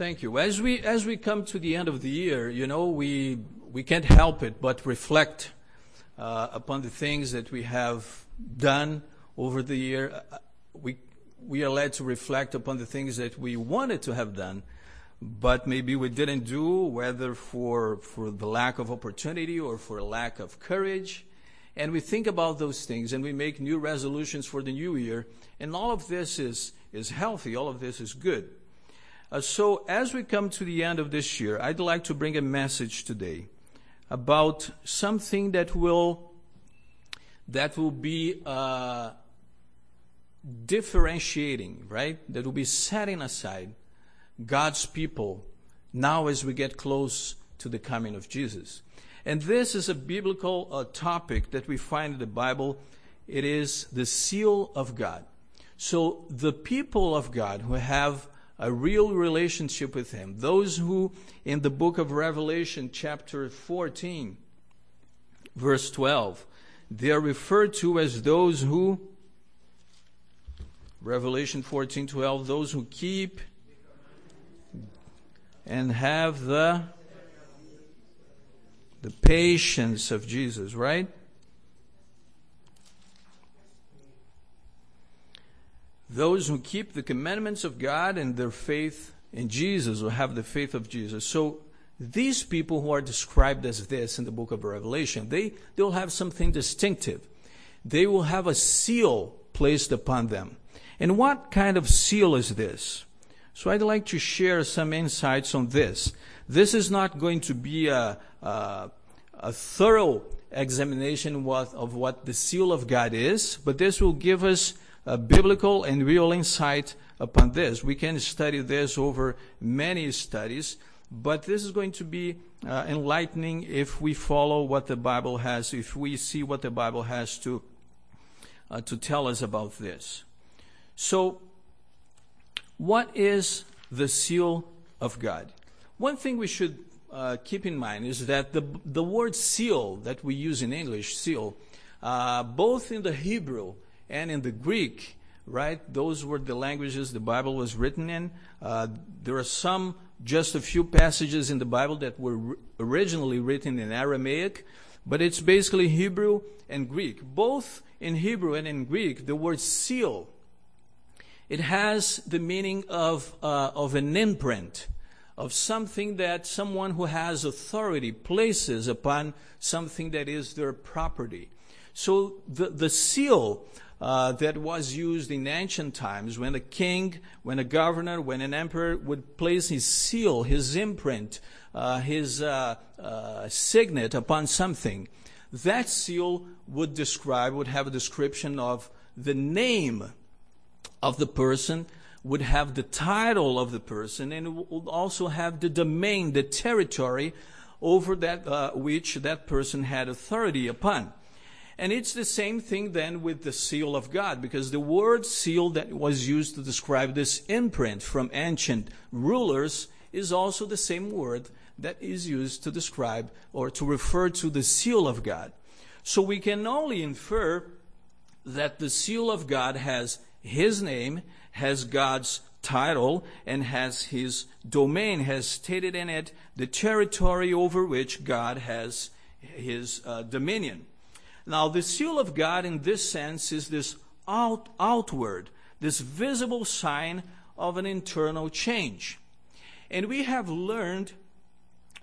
Thank you. As we as we come to the end of the year, you know, we we can't help it but reflect uh, upon the things that we have done over the year. Uh, we we are led to reflect upon the things that we wanted to have done, but maybe we didn't do, whether for for the lack of opportunity or for lack of courage. And we think about those things and we make new resolutions for the new year. And all of this is is healthy. All of this is good. Uh, so, as we come to the end of this year, I'd like to bring a message today about something that will that will be uh, differentiating, right? That will be setting aside God's people now as we get close to the coming of Jesus. And this is a biblical uh, topic that we find in the Bible. It is the seal of God. So the people of God who have a real relationship with Him. Those who, in the book of Revelation, chapter 14, verse 12, they are referred to as those who, Revelation 14, 12, those who keep and have the the patience of Jesus, right? Those who keep the commandments of God and their faith in Jesus will have the faith of Jesus. So these people who are described as this in the book of Revelation, they, they'll have something distinctive. They will have a seal placed upon them. And what kind of seal is this? So I'd like to share some insights on this. This is not going to be a, a, a thorough examination of what the seal of God is, but this will give us biblical and real insight upon this. We can study this over many studies, but this is going to be uh, enlightening if we follow what the Bible has, if we see what the Bible has to uh, to tell us about this. So, what is the seal of God? One thing we should uh, keep in mind is that the the word seal that we use in English, seal, uh, both in the Hebrew and in the Greek, right? Those were the languages the Bible was written in. Uh, there are some, just a few passages in the Bible that were originally written in Aramaic, but it's basically Hebrew and Greek. Both in Hebrew and in Greek, the word seal, it has the meaning of, uh, of an imprint, of something that someone who has authority places upon something that is their property. So the, the seal uh, that was used in ancient times when a king, when a governor, when an emperor would place his seal, his imprint, uh, his uh, uh, signet upon something. That seal would describe, would have a description of the name of the person, would have the title of the person, and would also have the domain, the territory over that uh, which that person had authority upon. And it's the same thing then with the seal of God, because the word seal that was used to describe this imprint from ancient rulers is also the same word that is used to describe or to refer to the seal of God. So we can only infer that the seal of God has his name, has God's title, and has his domain, has stated in it the territory over which God has his uh, dominion. Now, the seal of God in this sense is this out, outward, this visible sign of an internal change. And we have learned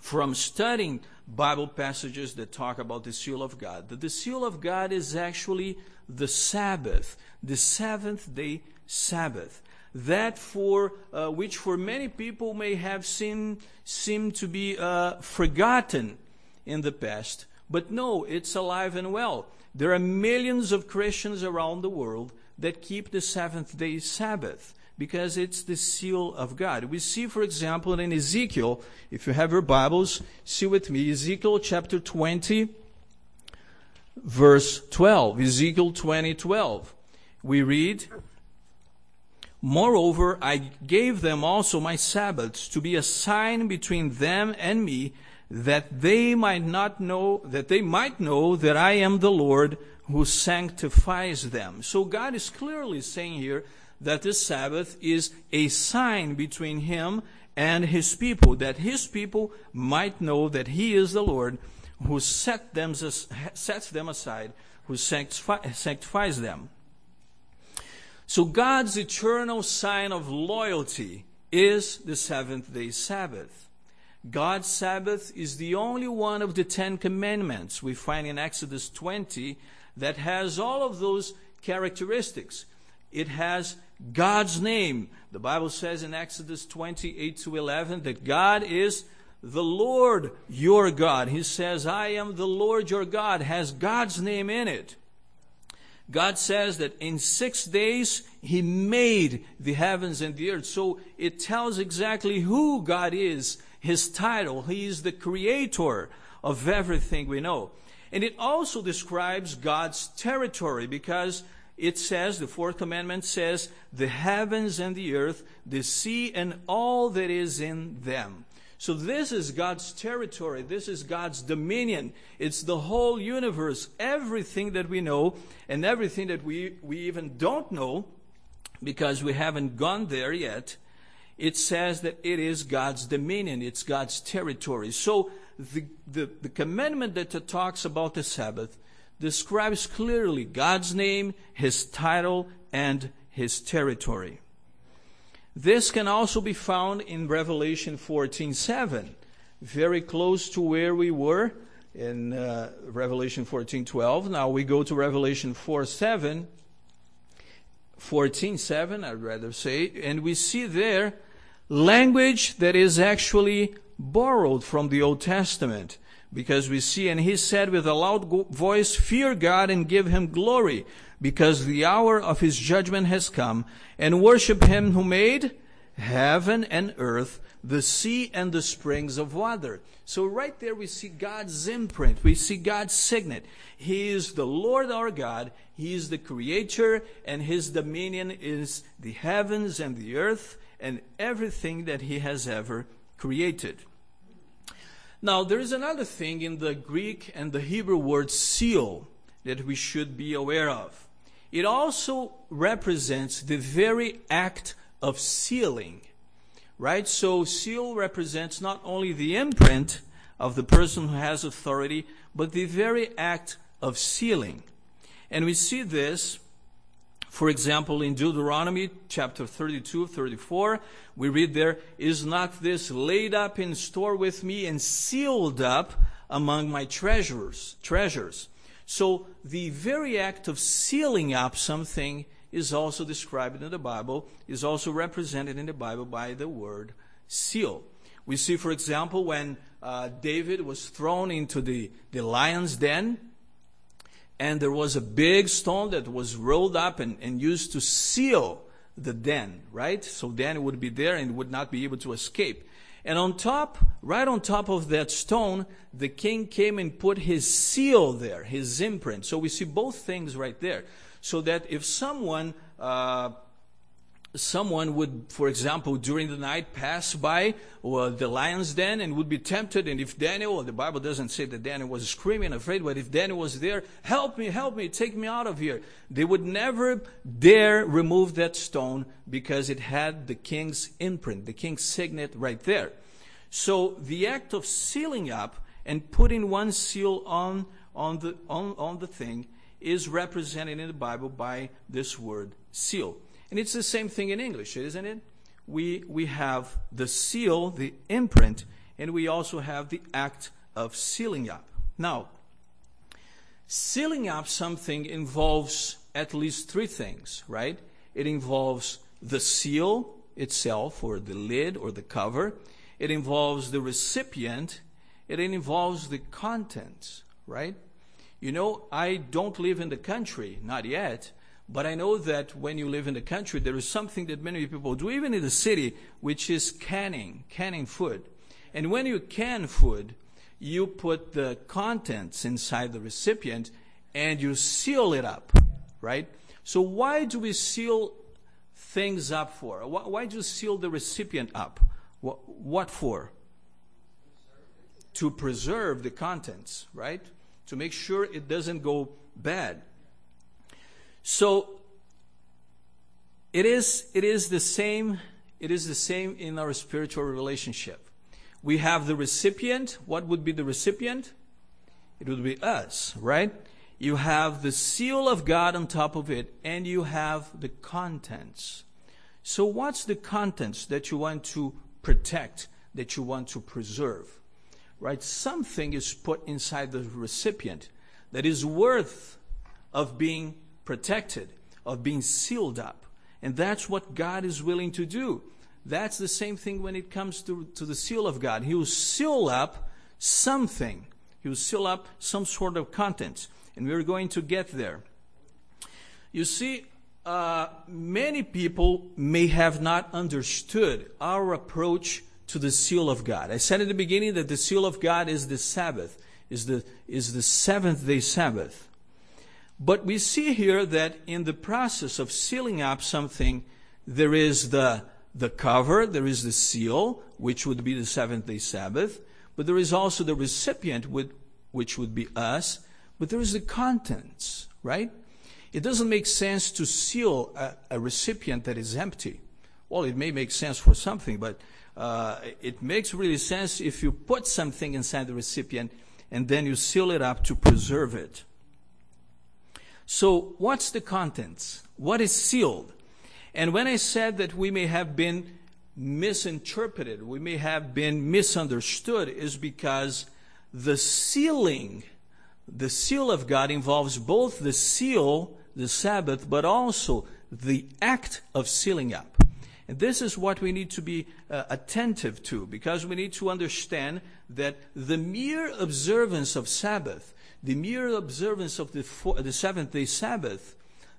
from studying Bible passages that talk about the seal of God that the seal of God is actually the Sabbath, the seventh day Sabbath. That for uh, which for many people may have seemed, seemed to be uh, forgotten in the past, but no, it's alive and well. There are millions of Christians around the world that keep the seventh day Sabbath because it's the seal of God. We see, for example, in Ezekiel, if you have your Bibles, see with me, Ezekiel chapter 20, verse 12. Ezekiel 20, 12. We read, Moreover, I gave them also my Sabbaths to be a sign between them and me that they might not know, that they might know that I am the Lord who sanctifies them. So God is clearly saying here that the Sabbath is a sign between Him and his people, that his people might know that he is the Lord who set them, sets them aside, who sanctifies them. So God's eternal sign of loyalty is the seventh day Sabbath. God's Sabbath is the only one of the Ten Commandments we find in Exodus 20 that has all of those characteristics. It has God's name. The Bible says in Exodus 28 to 11 that God is the Lord your God. He says, I am the Lord your God, has God's name in it. God says that in six days He made the heavens and the earth. So it tells exactly who God is, His title. He is the creator of everything we know. And it also describes God's territory because it says, the fourth commandment says, the heavens and the earth, the sea and all that is in them. So this is God's territory. This is God's dominion. It's the whole universe. Everything that we know and everything that we, we even don't know because we haven't gone there yet. It says that it is God's dominion. It's God's territory. So the, the, the commandment that talks about the Sabbath describes clearly God's name, His title, and His territory. This can also be found in Revelation 14:7, very close to where we were in uh, Revelation 14:12. Now we go to Revelation 4:7, 14:7, I'd rather say, and we see there language that is actually borrowed from the Old Testament. Because we see, and he said with a loud voice, Fear God and give him glory, because the hour of his judgment has come, and worship him who made heaven and earth, the sea and the springs of water. So right there we see God's imprint. We see God's signet. He is the Lord our God. He is the creator and his dominion is the heavens and the earth and everything that he has ever created. Now there is another thing in the Greek and the Hebrew word seal that we should be aware of. It also represents the very act of sealing, right? So seal represents not only the imprint of the person who has authority, but the very act of sealing. And we see this, for example, in Deuteronomy chapter 32, 34, we read there, Is not this laid up in store with me and sealed up among my treasures? Treasures. So the very act of sealing up something is also described in the Bible, is also represented in the Bible by the word seal. We see, for example, when uh, David was thrown into the, the lion's den, and there was a big stone that was rolled up and, and used to seal the den, right? So then it would be there and would not be able to escape. And on top, right on top of that stone, the king came and put his seal there, his imprint. So we see both things right there. So that if someone, uh, someone would, for example, during the night pass by uh, the lion's den and would be tempted, and if Daniel, the Bible doesn't say that Daniel was screaming, afraid, but if Daniel was there, help me, help me, take me out of here, they would never dare remove that stone because it had the king's imprint, the king's signet right there. So the act of sealing up and putting one seal on, on, the, on, on the thing is represented in the Bible by this word seal. And it's the same thing in English, isn't it? We, we have the seal, the imprint, and we also have the act of sealing up. Now, sealing up something involves at least three things, right? It involves the seal itself, or the lid, or the cover. It involves the recipient. It involves the contents, right? You know, I don't live in the country, not yet, but I know that when you live in the country, there is something that many people do, even in the city, which is canning, canning food. And when you can food, you put the contents inside the recipient and you seal it up, right? So why do we seal things up for? Why do you seal the recipient up? What for? To preserve the contents, right? To make sure it doesn't go bad. So it is, it is the same it is the same in our spiritual relationship. We have the recipient. What would be the recipient? It would be us, right? You have the seal of God on top of it, and you have the contents. So, what's the contents that you want to protect, that you want to preserve? Right? Something is put inside the recipient that is worth of being protected, of being sealed up. And that's what God is willing to do. That's the same thing when it comes to, to the seal of God. He will seal up something. He will seal up some sort of content. And we're going to get there. You see, uh, many people may have not understood our approach to the seal of God. I said at the beginning that the seal of God is the Sabbath, is the, is the seventh day Sabbath. But we see here that in the process of sealing up something, there is the, the cover, there is the seal, which would be the seventh day Sabbath, but there is also the recipient, with, which would be us, but there is the contents, right? It doesn't make sense to seal a, a recipient that is empty. Well, it may make sense for something, but uh, it makes really sense if you put something inside the recipient and then you seal it up to preserve it. So, what's the contents? What is sealed? And when I said that we may have been misinterpreted, we may have been misunderstood, is because the sealing, the seal of God involves both the seal, the Sabbath, but also the act of sealing up. And this is what we need to be uh, attentive to because we need to understand that the mere observance of Sabbath the mere observance of the, four, the seventh day Sabbath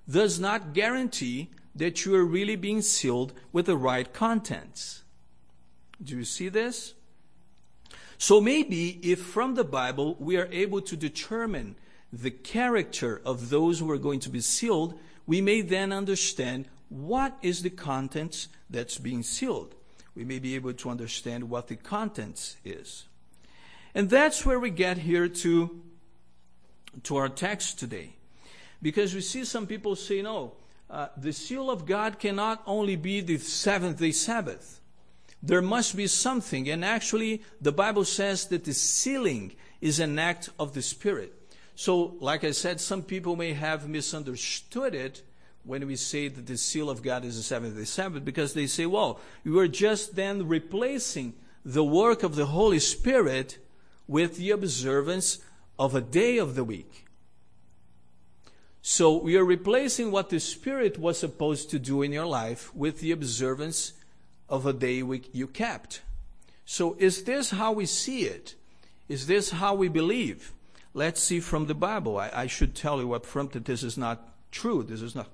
does not guarantee that you are really being sealed with the right contents. Do you see this? So maybe if from the Bible we are able to determine the character of those who are going to be sealed, we may then understand what is the contents that's being sealed. We may be able to understand what the contents is. And that's where we get here to to our text today. Because we see some people say, no, uh, the seal of God cannot only be the seventh day Sabbath. There must be something. And actually, the Bible says that the sealing is an act of the Spirit. So, like I said, some people may have misunderstood it when we say that the seal of God is the seventh day Sabbath because they say, well, you are just then replacing the work of the Holy Spirit with the observance of a day of the week. So we are replacing what the Spirit was supposed to do in your life with the observance of a day you kept. So is this how we see it? Is this how we believe? Let's see from the Bible. I, I should tell you up front that this is not true. This is not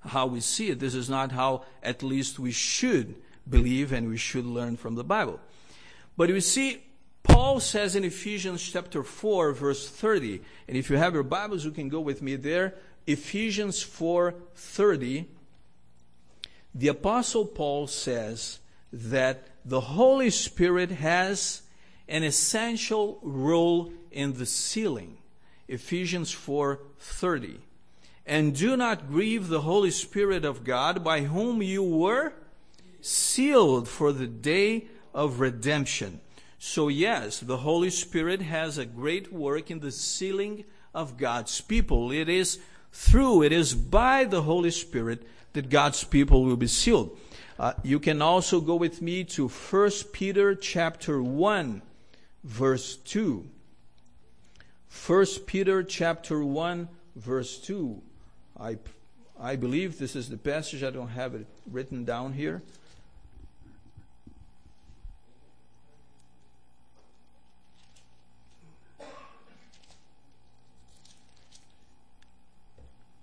how we see it. This is not how at least we should believe and we should learn from the Bible. But we see Paul says in Ephesians chapter 4 verse 30, and if you have your Bibles, you can go with me there. Ephesians 4:30. The apostle Paul says that the Holy Spirit has an essential role in the sealing. Ephesians 4:30. And do not grieve the Holy Spirit of God by whom you were sealed for the day of redemption. So, yes, the Holy Spirit has a great work in the sealing of God's people. It is through, it is by the Holy Spirit that God's people will be sealed. Uh, you can also go with me to 1 Peter chapter 1 verse 2. 1 Peter chapter 1 verse 2. I, I believe this is the passage. I don't have it written down here.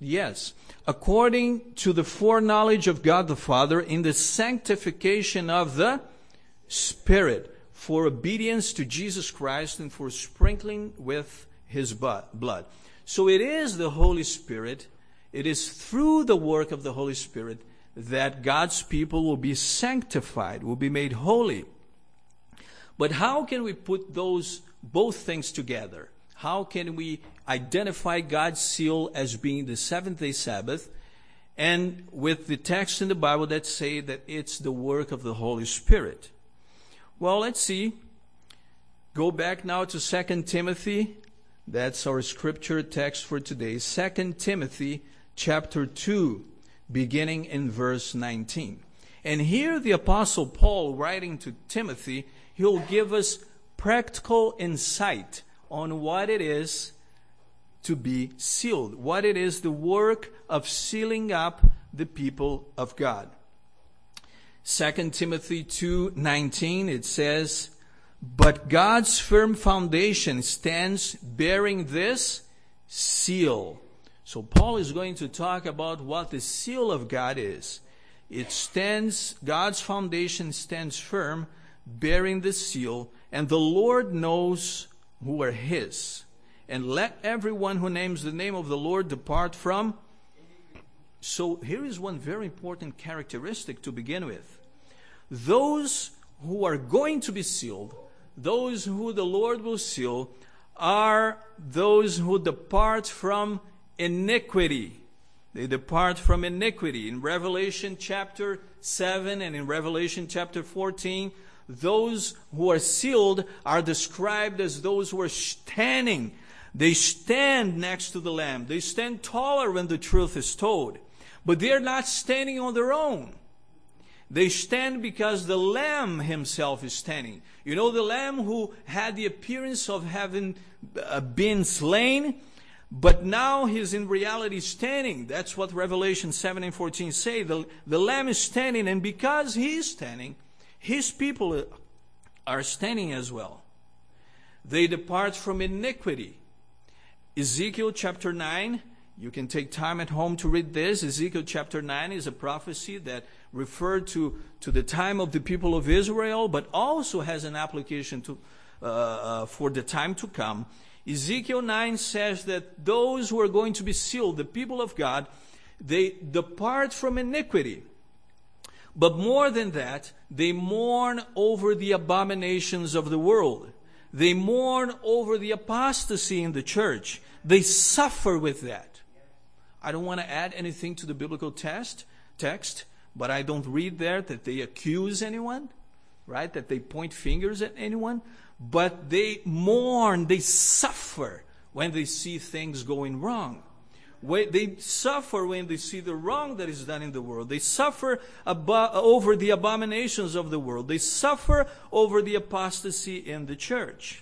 Yes. According to the foreknowledge of God the Father in the sanctification of the Spirit for obedience to Jesus Christ and for sprinkling with his blood. So it is the Holy Spirit, it is through the work of the Holy Spirit that God's people will be sanctified, will be made holy. But how can we put those both things together? How can we identify God's seal as being the seventh day Sabbath and with the text in the Bible that say that it's the work of the Holy Spirit. Well, let's see. Go back now to 2 Timothy. That's our scripture text for today. 2 Timothy chapter 2, beginning in verse 19. And here the apostle Paul writing to Timothy, he'll give us practical insight on what it is to be sealed, what it is the work of sealing up the people of God. 2 Timothy 2:19 it says, "But God's firm foundation stands bearing this seal." So Paul is going to talk about what the seal of God is. It stands God's foundation stands firm bearing the seal, and the Lord knows who are his. And let everyone who names the name of the Lord depart from. So here is one very important characteristic to begin with. Those who are going to be sealed, those who the Lord will seal, are those who depart from iniquity. They depart from iniquity. In Revelation chapter 7 and in Revelation chapter 14, those who are sealed are described as those who are standing. They stand next to the Lamb. They stand taller when the truth is told. But they're not standing on their own. They stand because the Lamb himself is standing. You know, the Lamb who had the appearance of having uh, been slain, but now he's in reality standing. That's what Revelation 7 and 14 say. The, the Lamb is standing, and because he's standing, his people are standing as well. They depart from iniquity. Ezekiel chapter 9, you can take time at home to read this. Ezekiel chapter 9 is a prophecy that referred to, to the time of the people of Israel, but also has an application to, uh, uh, for the time to come. Ezekiel 9 says that those who are going to be sealed, the people of God, they depart from iniquity. But more than that, they mourn over the abominations of the world. They mourn over the apostasy in the church. They suffer with that. I don't want to add anything to the biblical test, text, but I don't read there that they accuse anyone, right? That they point fingers at anyone. But they mourn, they suffer when they see things going wrong they suffer when they see the wrong that is done in the world. They suffer abo- over the abominations of the world. They suffer over the apostasy in the church.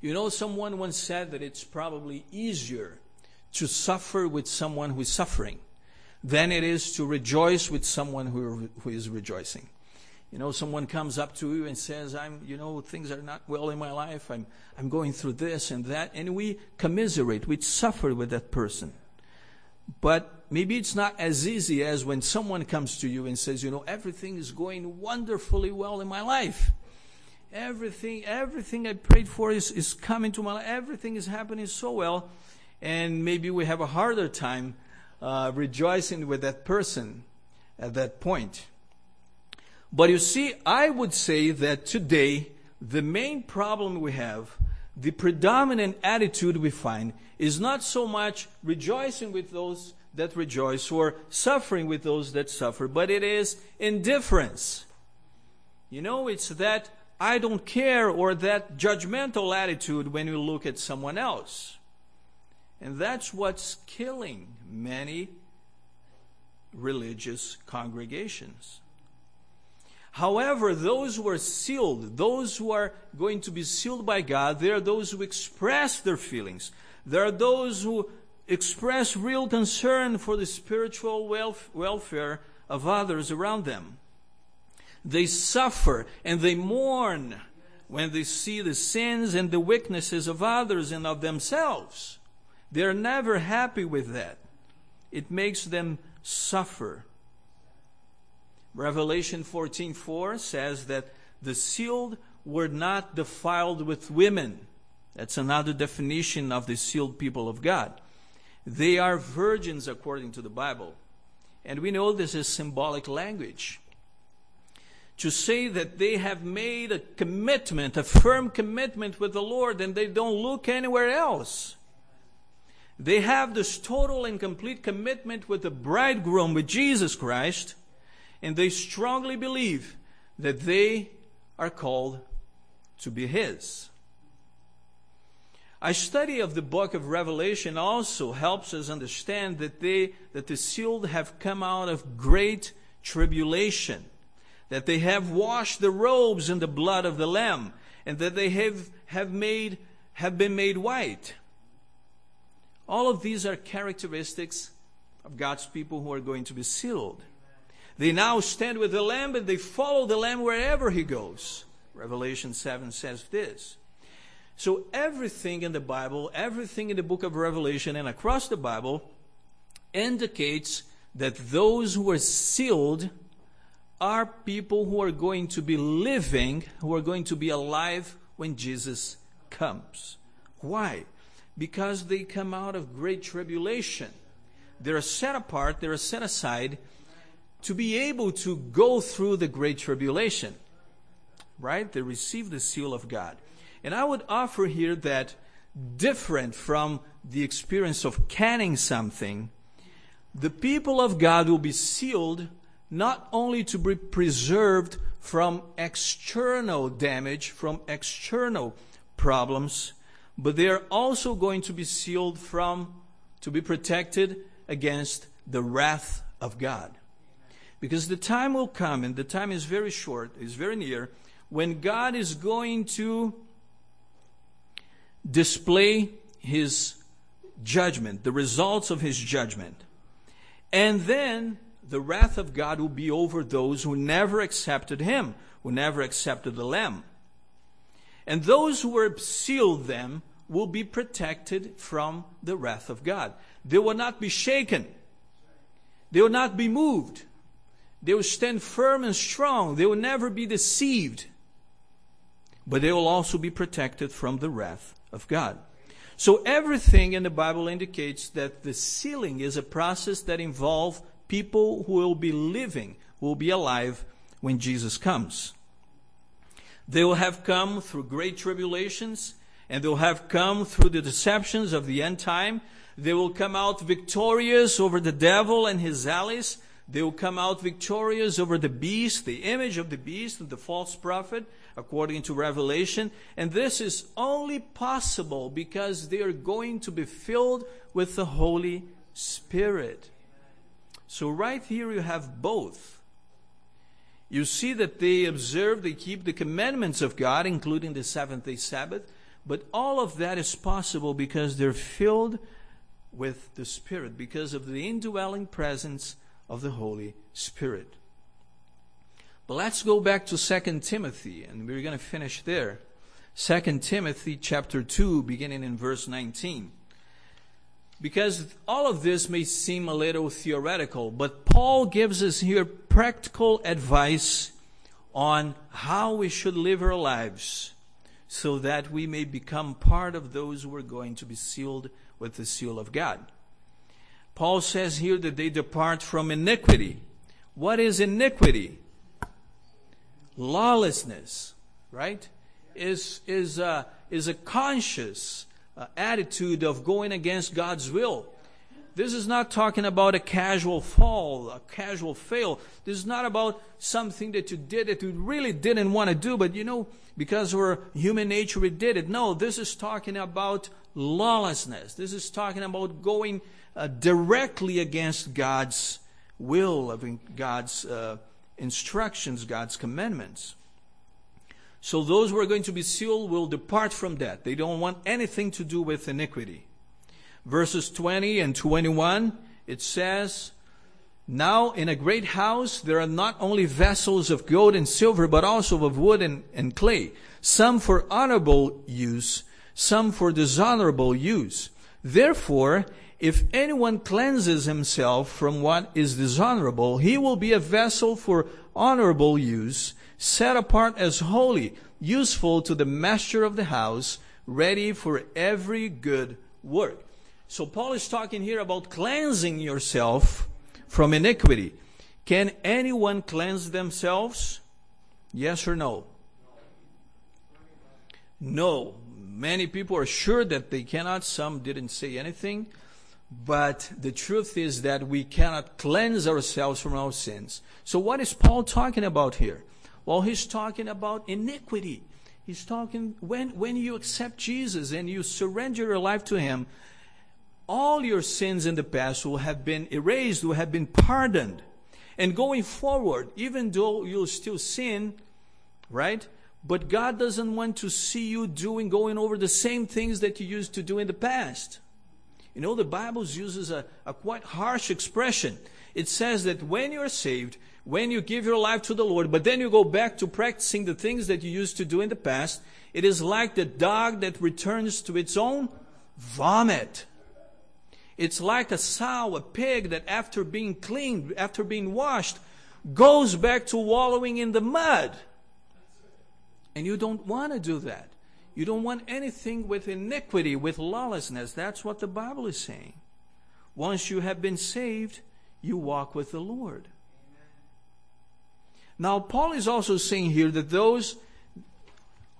You know, someone once said that it's probably easier to suffer with someone who is suffering than it is to rejoice with someone who, who is rejoicing. You know, someone comes up to you and says, I'm, you know, things are not well in my life. I'm, I'm going through this and that. And we commiserate, we suffer with that person. But maybe it's not as easy as when someone comes to you and says, you know, everything is going wonderfully well in my life. Everything, everything I prayed for is, is coming to my life. Everything is happening so well. And maybe we have a harder time uh, rejoicing with that person at that point. But you see, I would say that today, the main problem we have, the predominant attitude we find, is not so much rejoicing with those that rejoice or suffering with those that suffer, but it is indifference. You know, it's that I don't care or that judgmental attitude when you look at someone else. And that's what's killing many religious congregations. However, those who are sealed, those who are going to be sealed by God, they are those who express their feelings. There are those who express real concern for the spiritual welfare of others around them. They suffer and they mourn when they see the sins and the weaknesses of others and of themselves. They're never happy with that. It makes them suffer. Revelation 14:4 says that the sealed were not defiled with women. That's another definition of the sealed people of God. They are virgins according to the Bible. And we know this is symbolic language. To say that they have made a commitment, a firm commitment with the Lord, and they don't look anywhere else. they have this total and complete commitment with the bridegroom, with Jesus Christ, and they strongly believe that they are called to be His. A study of the book of Revelation also helps us understand that they, that the sealed have come out of great tribulation, that they have washed the robes in the blood of the Lamb, and that they have, have made, have been made white. All of these are characteristics of God's people who are going to be sealed. They now stand with the Lamb and they follow the Lamb wherever he goes. Revelation 7 says this. So everything in the Bible, everything in the book of Revelation and across the Bible indicates that those who are sealed are people who are going to be living, who are going to be alive when Jesus comes. Why? Because they come out of great tribulation. They're set apart, they're set aside to be able to go through the great tribulation. Right? They receive the seal of God. And I would offer here that different from the experience of canning something, the people of God will be sealed not only to be preserved from external damage, from external problems, but they are also going to be sealed from, to be protected against the wrath of God. Because the time will come, and the time is very short, is very near, when God is going to display his judgment, the results of his judgment. And then the wrath of God will be over those who never accepted him, who never accepted the Lamb. And those who were sealed them will be protected from the wrath of God. They will not be shaken. They will not be moved. They will stand firm and strong. They will never be deceived. But they will also be protected from the wrath of God. So everything in the Bible indicates that the sealing is a process that involves people who will be living, who will be alive when Jesus comes. They will have come through great tribulations, and they'll have come through the deceptions of the end time. They will come out victorious over the devil and his allies. They will come out victorious over the beast, the image of the beast and the false prophet, according to Revelation. And this is only possible because they are going to be filled with the Holy Spirit. So, right here you have both. You see that they observe, they keep the commandments of God, including the seventh day Sabbath, but all of that is possible because they're filled with the Spirit, because of the indwelling presence of the Holy Spirit. But let's go back to 2 Timothy, and we're going to finish there. 2 Timothy chapter 2, beginning in verse 19. Because all of this may seem a little theoretical, but Paul gives us here practical advice on how we should live our lives so that we may become part of those who are going to be sealed with the seal of God. Paul says here that they depart from iniquity. What is iniquity? Lawlessness, right? Is, is, uh, is a conscious uh, attitude of going against God's will. This is not talking about a casual fall, a casual fail. This is not about something that you did that you really didn't want to do, but you know, because we're human nature, we did it. No, this is talking about lawlessness. This is talking about going uh, directly against God's will, of God's uh, instructions, God's commandments. So those who are going to be sealed will depart from that. They don't want anything to do with iniquity. Verses 20 and 21, it says, Now in a great house there are not only vessels of gold and silver, but also of wood and, and clay, some for honorable use, some for dishonorable use. Therefore, if anyone cleanses himself from what is dishonorable, he will be a vessel for honorable use, set apart as holy, useful to the master of the house, ready for every good work. So Paul is talking here about cleansing yourself from iniquity. Can anyone cleanse themselves? Yes or no? No. Many people are sure that they cannot. Some didn't say anything. But the truth is that we cannot cleanse ourselves from our sins. So what is Paul talking about here? Well, he's talking about iniquity. He's talking when, when you accept Jesus and you surrender your life to Him, all your sins in the past will have been erased, will have been pardoned. And going forward, even though you'll still sin, right? But God doesn't want to see you doing, going over the same things that you used to do in the past. You know, the Bible uses a, a quite harsh expression. It says that when you're saved, when you give your life to the Lord, but then you go back to practicing the things that you used to do in the past, it is like the dog that returns to its own vomit. It's like a sow, a pig that after being cleaned, after being washed, goes back to wallowing in the mud. And you don't want to do that. You don't want anything with iniquity, with lawlessness. That's what the Bible is saying. Once you have been saved, you walk with the Lord. Now, Paul is also saying here that those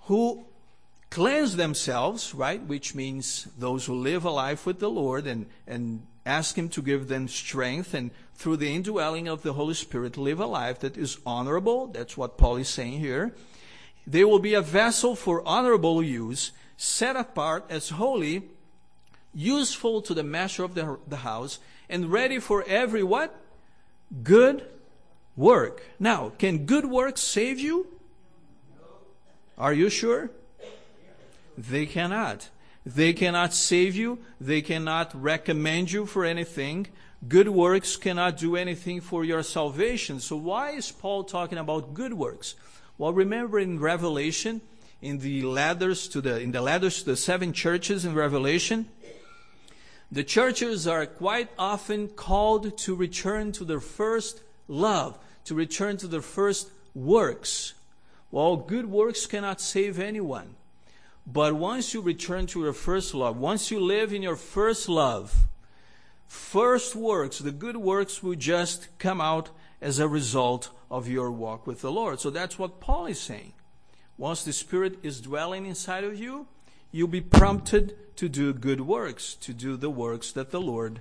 who cleanse themselves, right, which means those who live a life with the Lord and, and ask Him to give them strength and through the indwelling of the Holy Spirit live a life that is honorable. That's what Paul is saying here. They will be a vessel for honorable use, set apart as holy, useful to the master of the, the house, and ready for every what? Good work. Now, can good work save you? Are you sure? They cannot. They cannot save you. They cannot recommend you for anything. Good works cannot do anything for your salvation. So why is Paul talking about good works? Well, remember in Revelation, in the letters to the in the letters to the seven churches in Revelation, the churches are quite often called to return to their first love, to return to their first works. Well, good works cannot save anyone. But once you return to your first love, once you live in your first love, first works, the good works will just come out as a result of your walk with the Lord. So that's what Paul is saying. Once the Spirit is dwelling inside of you, you'll be prompted to do good works, to do the works that the Lord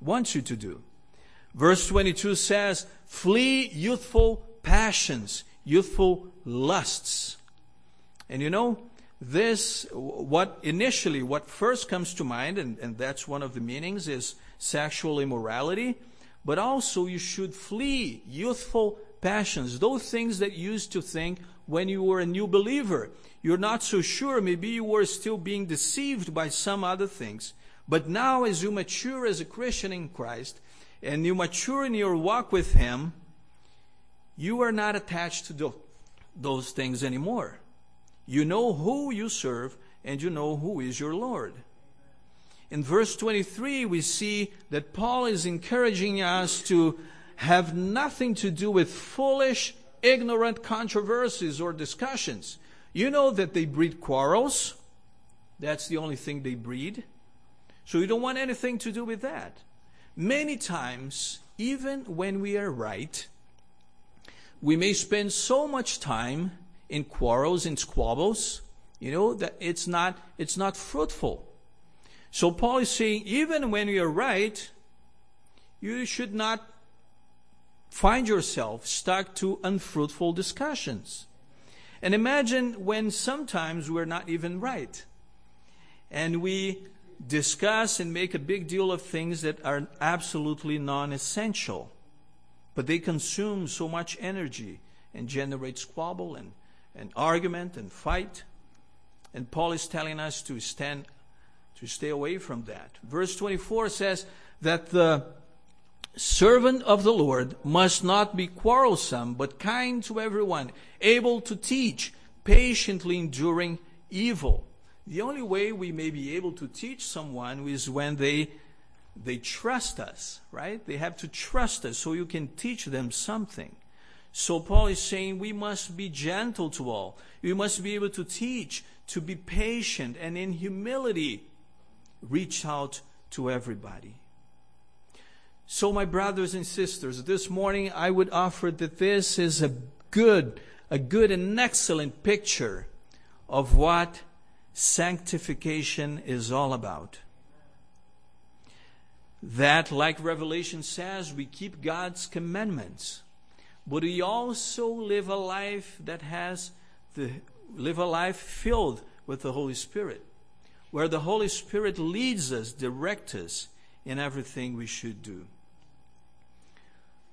wants you to do. Verse 22 says, Flee youthful passions, youthful lusts. And you know, this, what initially, what first comes to mind, and, and that's one of the meanings, is sexual immorality but also you should flee youthful passions, those things that you used to think when you were a new believer. You're not so sure, maybe you were still being deceived by some other things. But now, as you mature as a Christian in Christ, and you mature in your walk with Him, you are not attached to those things anymore. You know who you serve, and you know who is your Lord. In verse 23, we see that Paul is encouraging us to have nothing to do with foolish, ignorant controversies or discussions. You know that they breed quarrels. That's the only thing they breed. So you don't want anything to do with that. Many times, even when we are right, we may spend so much time in quarrels and squabbles, you know, that it's not, it's not fruitful. So Paul is saying, even when you're right, you should not find yourself stuck to unfruitful discussions. And imagine when sometimes we're not even right. And we discuss and make a big deal of things that are absolutely non essential. But they consume so much energy and generate squabble and, and argument and fight. And Paul is telling us to stand to stay away from that. Verse 24 says that the servant of the Lord must not be quarrelsome, but kind to everyone, able to teach, patiently enduring evil. The only way we may be able to teach someone is when they they trust us, right? They have to trust us so you can teach them something. So Paul is saying we must be gentle to all. We must be able to teach, to be patient, and in humility reach out to everybody. So, my brothers and sisters, this morning I would offer that this is a good, a good and excellent picture of what sanctification is all about. That, like Revelation says, we keep God's commandments, but we also live a life that has the live a life filled with the Holy Spirit, where the Holy Spirit leads us, directs us in everything we should do.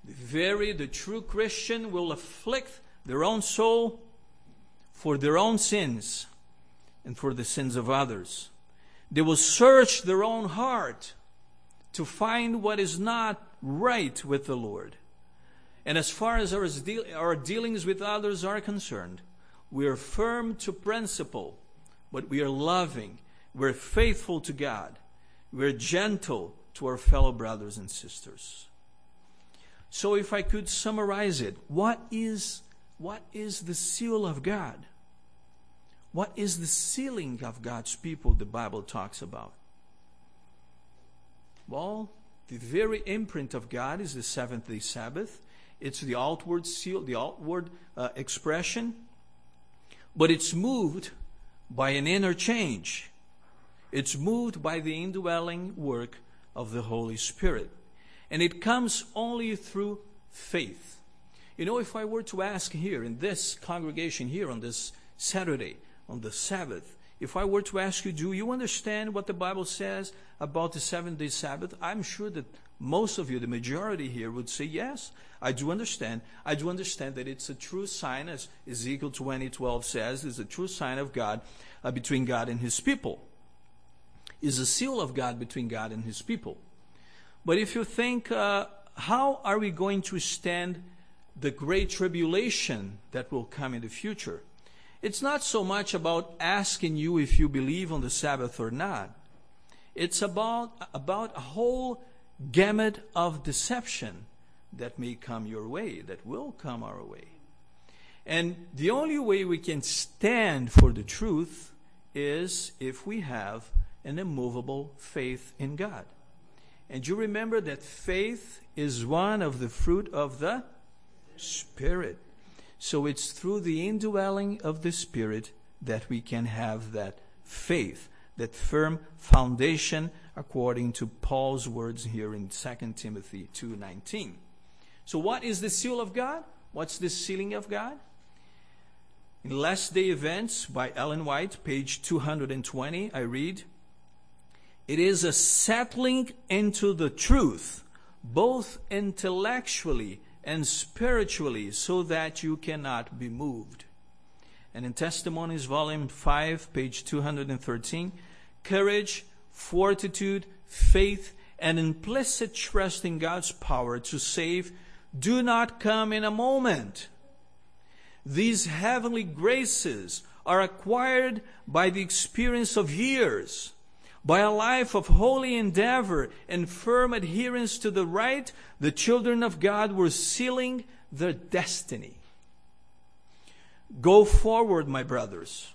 The very the true Christian will afflict their own soul for their own sins and for the sins of others. They will search their own heart to find what is not right with the Lord. And as far as our, our dealings with others are concerned, we are firm to principle, but we are loving. We're faithful to God. We're gentle to our fellow brothers and sisters. So if I could summarize it, what is, what is the seal of God? What is the sealing of God's people the Bible talks about? Well, the very imprint of God is the seventh day Sabbath. It's the outward seal, the outward uh, expression, but it's moved by an inner change. It's moved by the indwelling work of the Holy Spirit. And it comes only through faith. You know, if I were to ask here in this congregation here on this Saturday, on the Sabbath, if I were to ask you, do you understand what the Bible says about the seven day Sabbath? I'm sure that most of you, the majority here, would say, yes, I do understand. I do understand that it's a true sign, as Ezekiel 20:12 says, is a true sign of God uh, between God and his people. Is a seal of God between God and his people. But if you think, uh, how are we going to stand the great tribulation that will come in the future? It's not so much about asking you if you believe on the Sabbath or not. It's about, about a whole gamut of deception that may come your way, that will come our way. And the only way we can stand for the truth is if we have an immovable faith in God. And you remember that faith is one of the fruit of the Spirit. So it's through the indwelling of the Spirit that we can have that faith, that firm foundation according to Paul's words here in 2 Timothy 2:19. So what is the seal of God? What's the sealing of God? In Last Day Events by Ellen White, page 220, I read, It is a settling into the truth, both intellectually and spiritually, so that you cannot be moved. And in Testimonies, volume 5, page 213, courage, fortitude, faith, and implicit trust in God's power to save do not come in a moment. These heavenly graces are acquired by the experience of years by a life of holy endeavor and firm adherence to the right, the children of God were sealing their destiny. Go forward, my brothers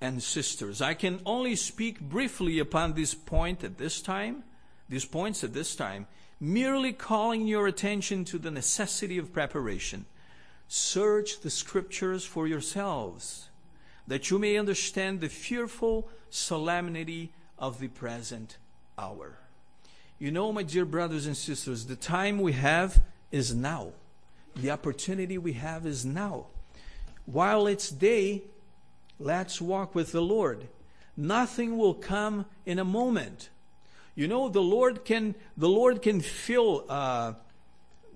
and sisters. I can only speak briefly upon this point at this time, these points at this time, merely calling your attention to the necessity of preparation. Search the scriptures for yourselves, that you may understand the fearful solemnity of the present hour. You know, my dear brothers and sisters, the time we have is now. The opportunity we have is now. While it's day, let's walk with the Lord. Nothing will come in a moment. You know, the Lord can the Lord can fill uh,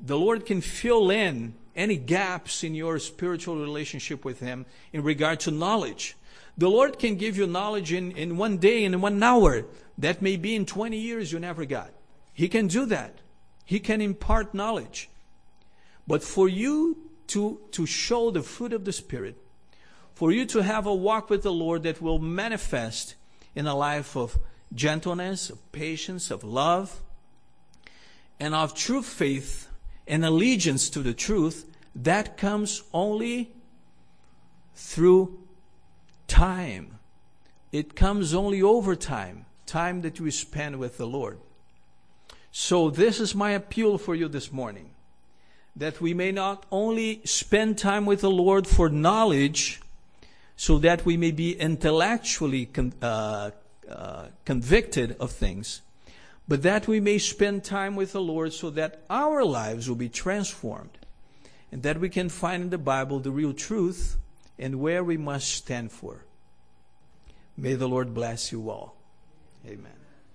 the Lord can fill in any gaps in your spiritual relationship with Him in regard to knowledge. The Lord can give you knowledge in, in one day, in one hour. That may be in 20 years you never got. He can do that. He can impart knowledge. But for you to, to show the fruit of the Spirit, for you to have a walk with the Lord that will manifest in a life of gentleness, of patience, of love, and of true faith and allegiance to the truth, that comes only through time. It comes only over time, time that we spend with the Lord. So this is my appeal for you this morning. That we may not only spend time with the Lord for knowledge, so that we may be intellectually con- uh, uh, convicted of things, but that we may spend time with the Lord so that our lives will be transformed and that we can find in the Bible the real truth and where we must stand for. May the Lord bless you all. Amen.